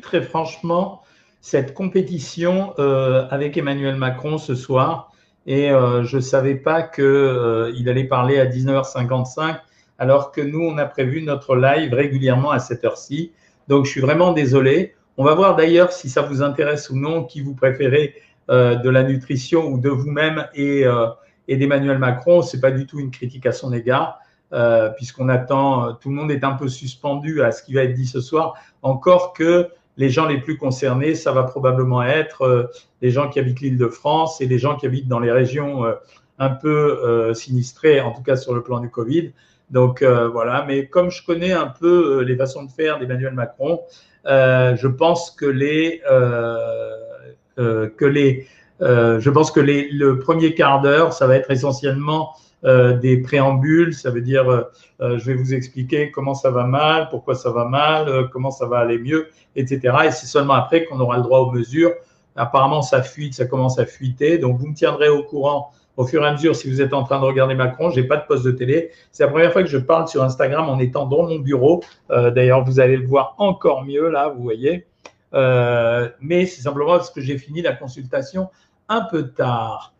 très franchement cette compétition euh, avec Emmanuel Macron ce soir et euh, je ne savais pas qu'il euh, allait parler à 19h55 alors que nous, on a prévu notre live régulièrement à cette heure-ci. Donc, je suis vraiment désolé. On va voir d'ailleurs si ça vous intéresse ou non, qui vous préférez de la nutrition ou de vous-même et, et d'Emmanuel Macron. Ce n'est pas du tout une critique à son égard. puisqu'on attend, tout le monde est un peu suspendu à ce qui va être dit ce soir, encore que les gens les plus concernés, ça va probablement être euh, les gens qui habitent l'île de France et les gens qui habitent dans les régions euh, un peu euh, sinistrées, en tout cas sur le plan du Covid. Donc voilà, mais comme je connais un peu les façons de faire d'Emmanuel Macron, je pense que les, que les, je pense que les, le premier quart d'heure, ça va être essentiellement euh, des préambules, ça veut dire euh, euh, je vais vous expliquer comment ça va mal, pourquoi ça va mal, comment ça va aller mieux, etc. Et c'est seulement après qu'on aura le droit aux mesures. Apparemment, ça fuite, ça commence à fuiter. Donc, vous me tiendrez au courant au fur et à mesure si vous êtes en train de regarder Macron. Je n'ai pas de poste de télé. C'est la première fois que je parle sur Instagram en étant dans mon bureau. D'ailleurs, vous allez le voir encore mieux là, vous voyez. mais c'est simplement parce que j'ai fini la consultation un peu tard.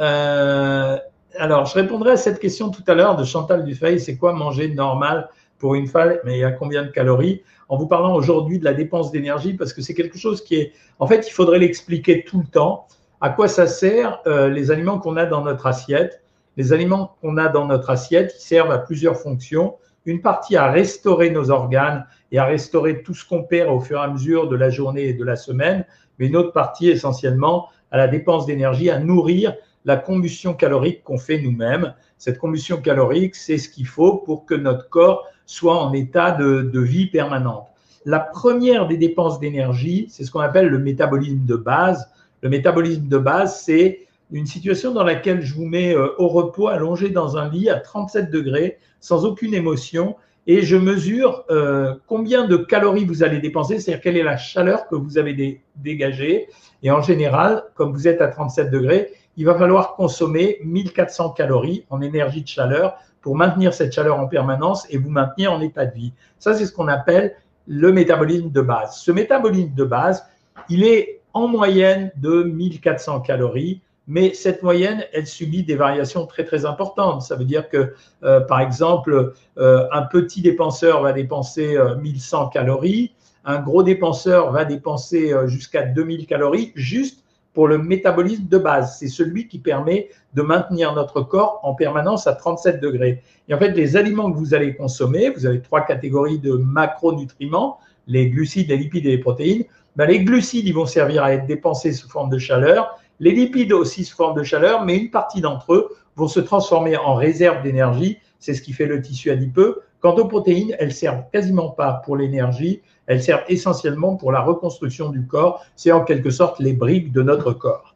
Euh, alors, je répondrai à cette question tout à l'heure de Chantal Dufay, c'est quoi manger normal pour une femme, mais a combien de calories? En vous parlant aujourd'hui de la dépense d'énergie, parce que c'est quelque chose qui est, en fait, il faudrait l'expliquer tout le temps. À quoi ça sert euh, les aliments qu'on a dans notre assiette? Les aliments qu'on a dans notre assiette, servent à plusieurs fonctions. Une partie à restaurer nos organes et à restaurer tout ce qu'on perd au fur et à mesure de la journée et de la semaine, mais une autre partie essentiellement à la dépense d'énergie, à nourrir la combustion calorique qu'on fait nous-mêmes. Cette combustion calorique, c'est ce qu'il faut pour que notre corps soit en état de, vie permanente. La première des dépenses d'énergie, c'est ce qu'on appelle le métabolisme de base. Le métabolisme de base, c'est une situation dans laquelle je vous mets euh, au repos, allongé dans un lit à 37 degrés, sans aucune émotion, et je mesure euh, combien de calories vous allez dépenser, c'est-à-dire quelle est la chaleur que vous avez dégagée. Et en général, comme vous êtes à 37 degrés, il va falloir consommer 1400 calories en énergie de chaleur pour maintenir cette chaleur en permanence et vous maintenir en état de vie. Ça, c'est ce qu'on appelle le métabolisme de base. Ce métabolisme de base, il est en moyenne de 1400 calories, mais cette moyenne, elle subit des variations très très importantes. Ça veut dire que, euh, par exemple, euh, un petit dépenseur va dépenser 1100 euh, calories, un gros dépenseur va dépenser jusqu'à 2000 calories, juste pour le métabolisme de base. C'est celui qui permet de maintenir notre corps en permanence à 37 degrés. Et en fait, les aliments que vous allez consommer, vous avez trois catégories de macronutriments, les glucides, les lipides et les protéines. Ben, les glucides, ils vont servir à être dépensés sous forme de chaleur. Les lipides aussi sous forme de chaleur, mais une partie d'entre eux vont se transformer en réserve d'énergie. C'est ce qui fait le tissu adipeux. Quant aux protéines, elles servent quasiment pas pour l'énergie, elles servent essentiellement pour la reconstruction du corps. C'est en quelque sorte les briques de notre corps.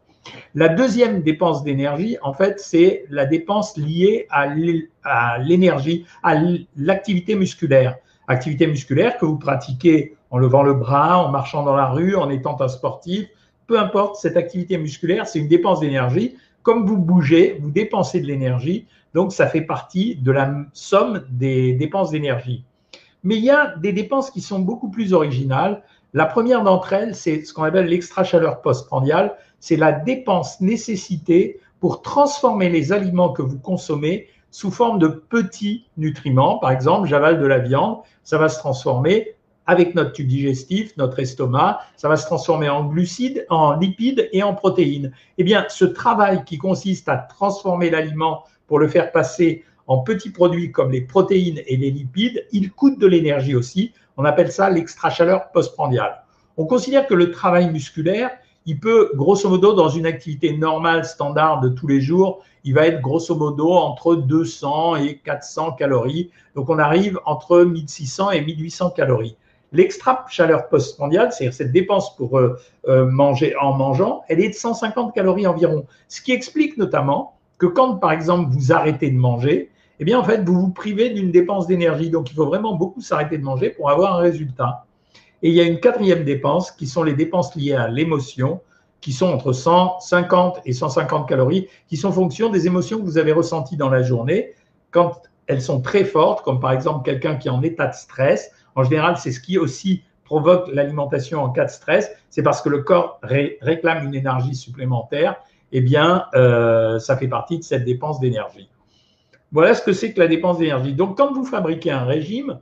La deuxième dépense d'énergie, en fait, c'est la dépense liée à l'énergie, à l'activité musculaire. Activité musculaire que vous pratiquez en levant le bras, en marchant dans la rue, en étant un sportif. Peu importe, cette activité musculaire, c'est une dépense d'énergie. Comme vous bougez, vous dépensez de l'énergie. Donc, ça fait partie de la somme des dépenses d'énergie. Mais il y a des dépenses qui sont beaucoup plus originales. La première d'entre elles, c'est ce qu'on appelle l'extra-chaleur postprandiale. C'est la dépense nécessitée pour transformer les aliments que vous consommez sous forme de petits nutriments. Par exemple, j'avale de la viande, ça va se transformer avec notre tube digestif, notre estomac, ça va se transformer en glucides, en lipides et en protéines. Eh bien, ce travail qui consiste à transformer l'aliment pour le faire passer en petits produits comme les protéines et les lipides, il coûte de l'énergie aussi. On appelle ça l'extra-chaleur postprandiale. On considère que le travail musculaire, il peut, grosso modo, dans une activité normale, standard de tous les jours, il va être grosso modo entre 200 et 400 calories. Donc, on arrive entre 1600 et 1800 calories. L'extra chaleur postprandiale, c'est-à-dire cette dépense pour euh, euh, manger en mangeant, elle est de 150 calories environ. Ce qui explique notamment que quand, par exemple, vous arrêtez de manger, eh bien, en fait, vous vous privez d'une dépense d'énergie. Donc, il faut vraiment beaucoup s'arrêter de manger pour avoir un résultat. Et il y a une quatrième dépense qui sont les dépenses liées à l'émotion, qui sont entre 150 et 150 calories, qui sont fonction des émotions que vous avez ressenties dans la journée. Quand elles sont très fortes, comme par exemple quelqu'un qui est en état de stress, en général, c'est ce qui aussi provoque l'alimentation en cas de stress, c'est parce que le corps réclame une énergie supplémentaire, eh bien, euh, ça fait partie de cette dépense d'énergie. Voilà ce que c'est que la dépense d'énergie. Donc, quand vous fabriquez un régime,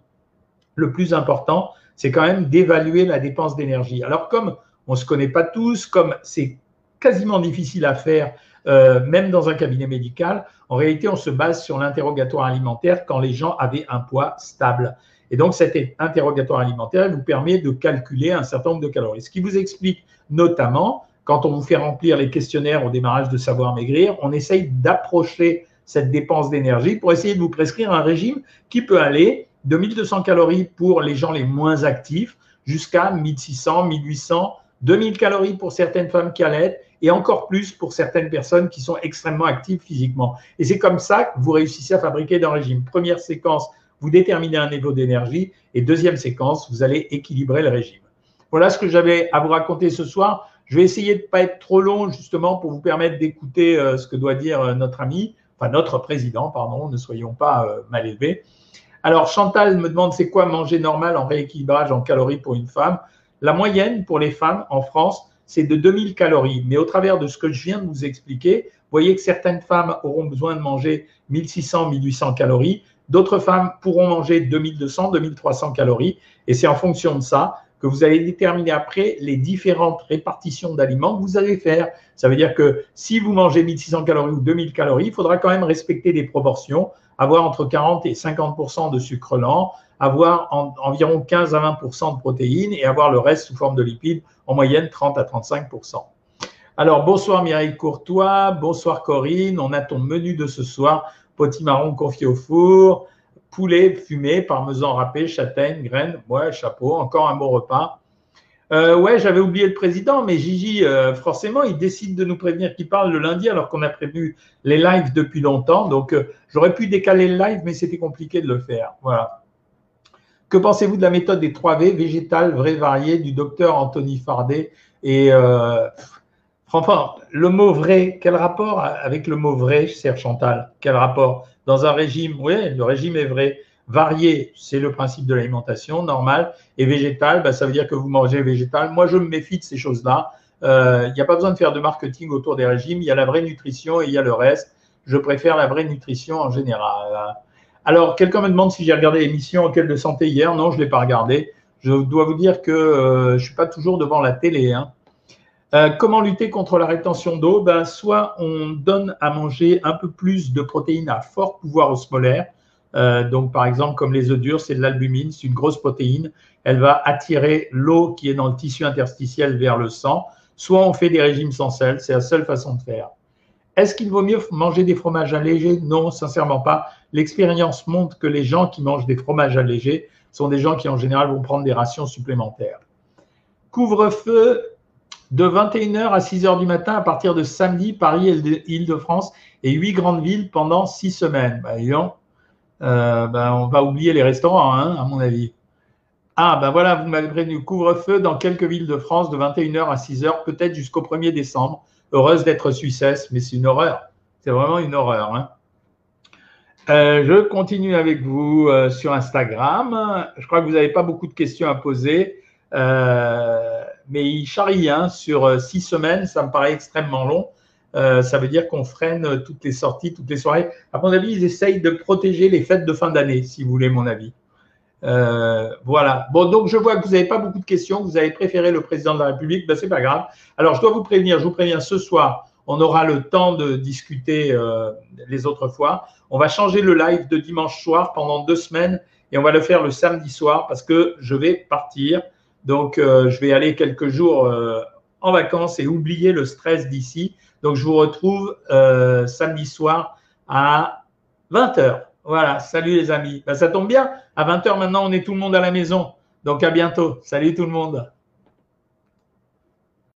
le plus important, c'est quand même d'évaluer la dépense d'énergie. Alors, comme on ne se connaît pas tous, comme c'est quasiment difficile à faire, euh, même dans un cabinet médical, en réalité, on se base sur l'interrogatoire alimentaire quand les gens avaient un poids stable. Et donc, cet interrogatoire alimentaire vous permet de calculer un certain nombre de calories. Ce qui vous explique notamment, quand on vous fait remplir les questionnaires au démarrage de Savoir Maigrir, on essaye d'approcher cette dépense d'énergie pour essayer de vous prescrire un régime qui peut aller de 1200 calories pour les gens les moins actifs jusqu'à 1600, 1800, 2000 calories pour certaines femmes qui allaitent et encore plus pour certaines personnes qui sont extrêmement actives physiquement. Et c'est comme ça que vous réussissez à fabriquer un régime. Première séquence, vous déterminez un niveau d'énergie et deuxième séquence, vous allez équilibrer le régime. Voilà ce que j'avais à vous raconter ce soir. Je vais essayer de ne pas être trop long justement pour vous permettre d'écouter euh, ce que doit dire euh, notre ami, enfin notre président, pardon, ne soyons pas euh, mal élevés. Alors Chantal me demande c'est quoi manger normal en rééquilibrage en calories pour une femme? La moyenne pour les femmes en France, c'est de 2000 calories. Mais au travers de ce que je viens de vous expliquer, vous voyez que certaines femmes auront besoin de manger 1600, 1800 calories, D'autres femmes pourront manger 2200, 2300 calories. Et c'est en fonction de ça que vous allez déterminer après les différentes répartitions d'aliments que vous allez faire. Ça veut dire que si vous mangez 1600 calories ou 2000 calories, il faudra quand même respecter des proportions, avoir entre 40 et 50% de sucre lent, avoir environ 15 à 20% de protéines et avoir le reste sous forme de lipides, en moyenne 30 à 35% alors, bonsoir Mireille Courtois, bonsoir Corinne, on a ton menu de ce soir potimarron confié au four, poulet fumé, parmesan râpé, châtaigne, graines, ouais, chapeau, encore un bon repas. Euh, ouais, j'avais oublié le président, mais Gigi, euh, forcément, il décide de nous prévenir qu'il parle le lundi alors qu'on a prévu les lives depuis longtemps. Donc, euh, j'aurais pu décaler le live, mais c'était compliqué de le faire. Voilà. Que pensez-vous de la méthode des 3V, végétal, vrai, varié, du docteur Anthony Fardet Et Enfin, le mot vrai, quel rapport avec le mot vrai, cher Chantal? Quel rapport? Dans un régime, oui, le régime est vrai. Varié, c'est le principe de l'alimentation, normal. Et végétal, bah, ça veut dire que vous mangez végétal. Moi, je me méfie de ces choses-là. Euh, il n'y a pas besoin de faire de marketing autour des régimes. Il y a la vraie nutrition et il y a le reste. Je préfère la vraie nutrition en général. Alors, quelqu'un me demande si j'ai regardé l'émission Enquête de santé hier. Non, je ne l'ai pas regardé. Je dois vous dire que euh, je ne suis pas toujours devant la télé. Hein. Euh, comment lutter contre la rétention d'eau? Ben, Soit on donne à manger un peu plus de protéines à fort pouvoir osmolaire. Euh, donc, par exemple, comme les œufs durs, c'est de l'albumine, c'est une grosse protéine. Elle va attirer l'eau qui est dans le tissu interstitiel vers le sang. Soit on fait des régimes sans sel, c'est la seule façon de faire. Est-ce qu'il vaut mieux manger des fromages allégés? Non, sincèrement pas. L'expérience montre que les gens qui mangent des fromages allégés sont des gens qui en général vont prendre des rations supplémentaires. Couvre-feu, de 21h à 6h du matin à partir de samedi, Paris et Île-de-France et huit grandes villes pendant six semaines. Bah, euh, bah, on va oublier les restaurants, hein, à mon avis. Ah, ben voilà, vous m'avez prévenu couvre-feu dans quelques villes de France de 21h à 6h, peut-être jusqu'au 1er décembre. Heureuse d'être suissesse, mais c'est une horreur. C'est vraiment une horreur. Hein. Euh, je continue avec vous euh, sur Instagram. Je crois que vous n'avez pas beaucoup de questions à poser. Mais il charrie hein, sur euh, six semaines, ça me paraît extrêmement long. Euh, ça veut dire qu'on freine toutes les sorties, toutes les soirées. À mon avis, ils essayent de protéger les fêtes de fin d'année, si vous voulez mon avis. voilà. Bon, donc je vois que vous n'avez pas beaucoup de questions. Vous avez préféré le président de la République. Ben, c'est pas grave. Alors, je dois vous prévenir. Je vous préviens ce soir. On aura le temps de discuter les autres fois. On va changer le live de dimanche soir pendant deux semaines et on va le faire le samedi soir parce que je vais partir. Donc, euh, je vais aller quelques jours euh, en vacances et oublier le stress d'ici. Donc, je vous retrouve euh, samedi soir à 20h. Voilà, salut les amis. Ben, ça tombe bien, à 20h maintenant, on est tout le monde à la maison. Donc, à bientôt. Salut tout le monde.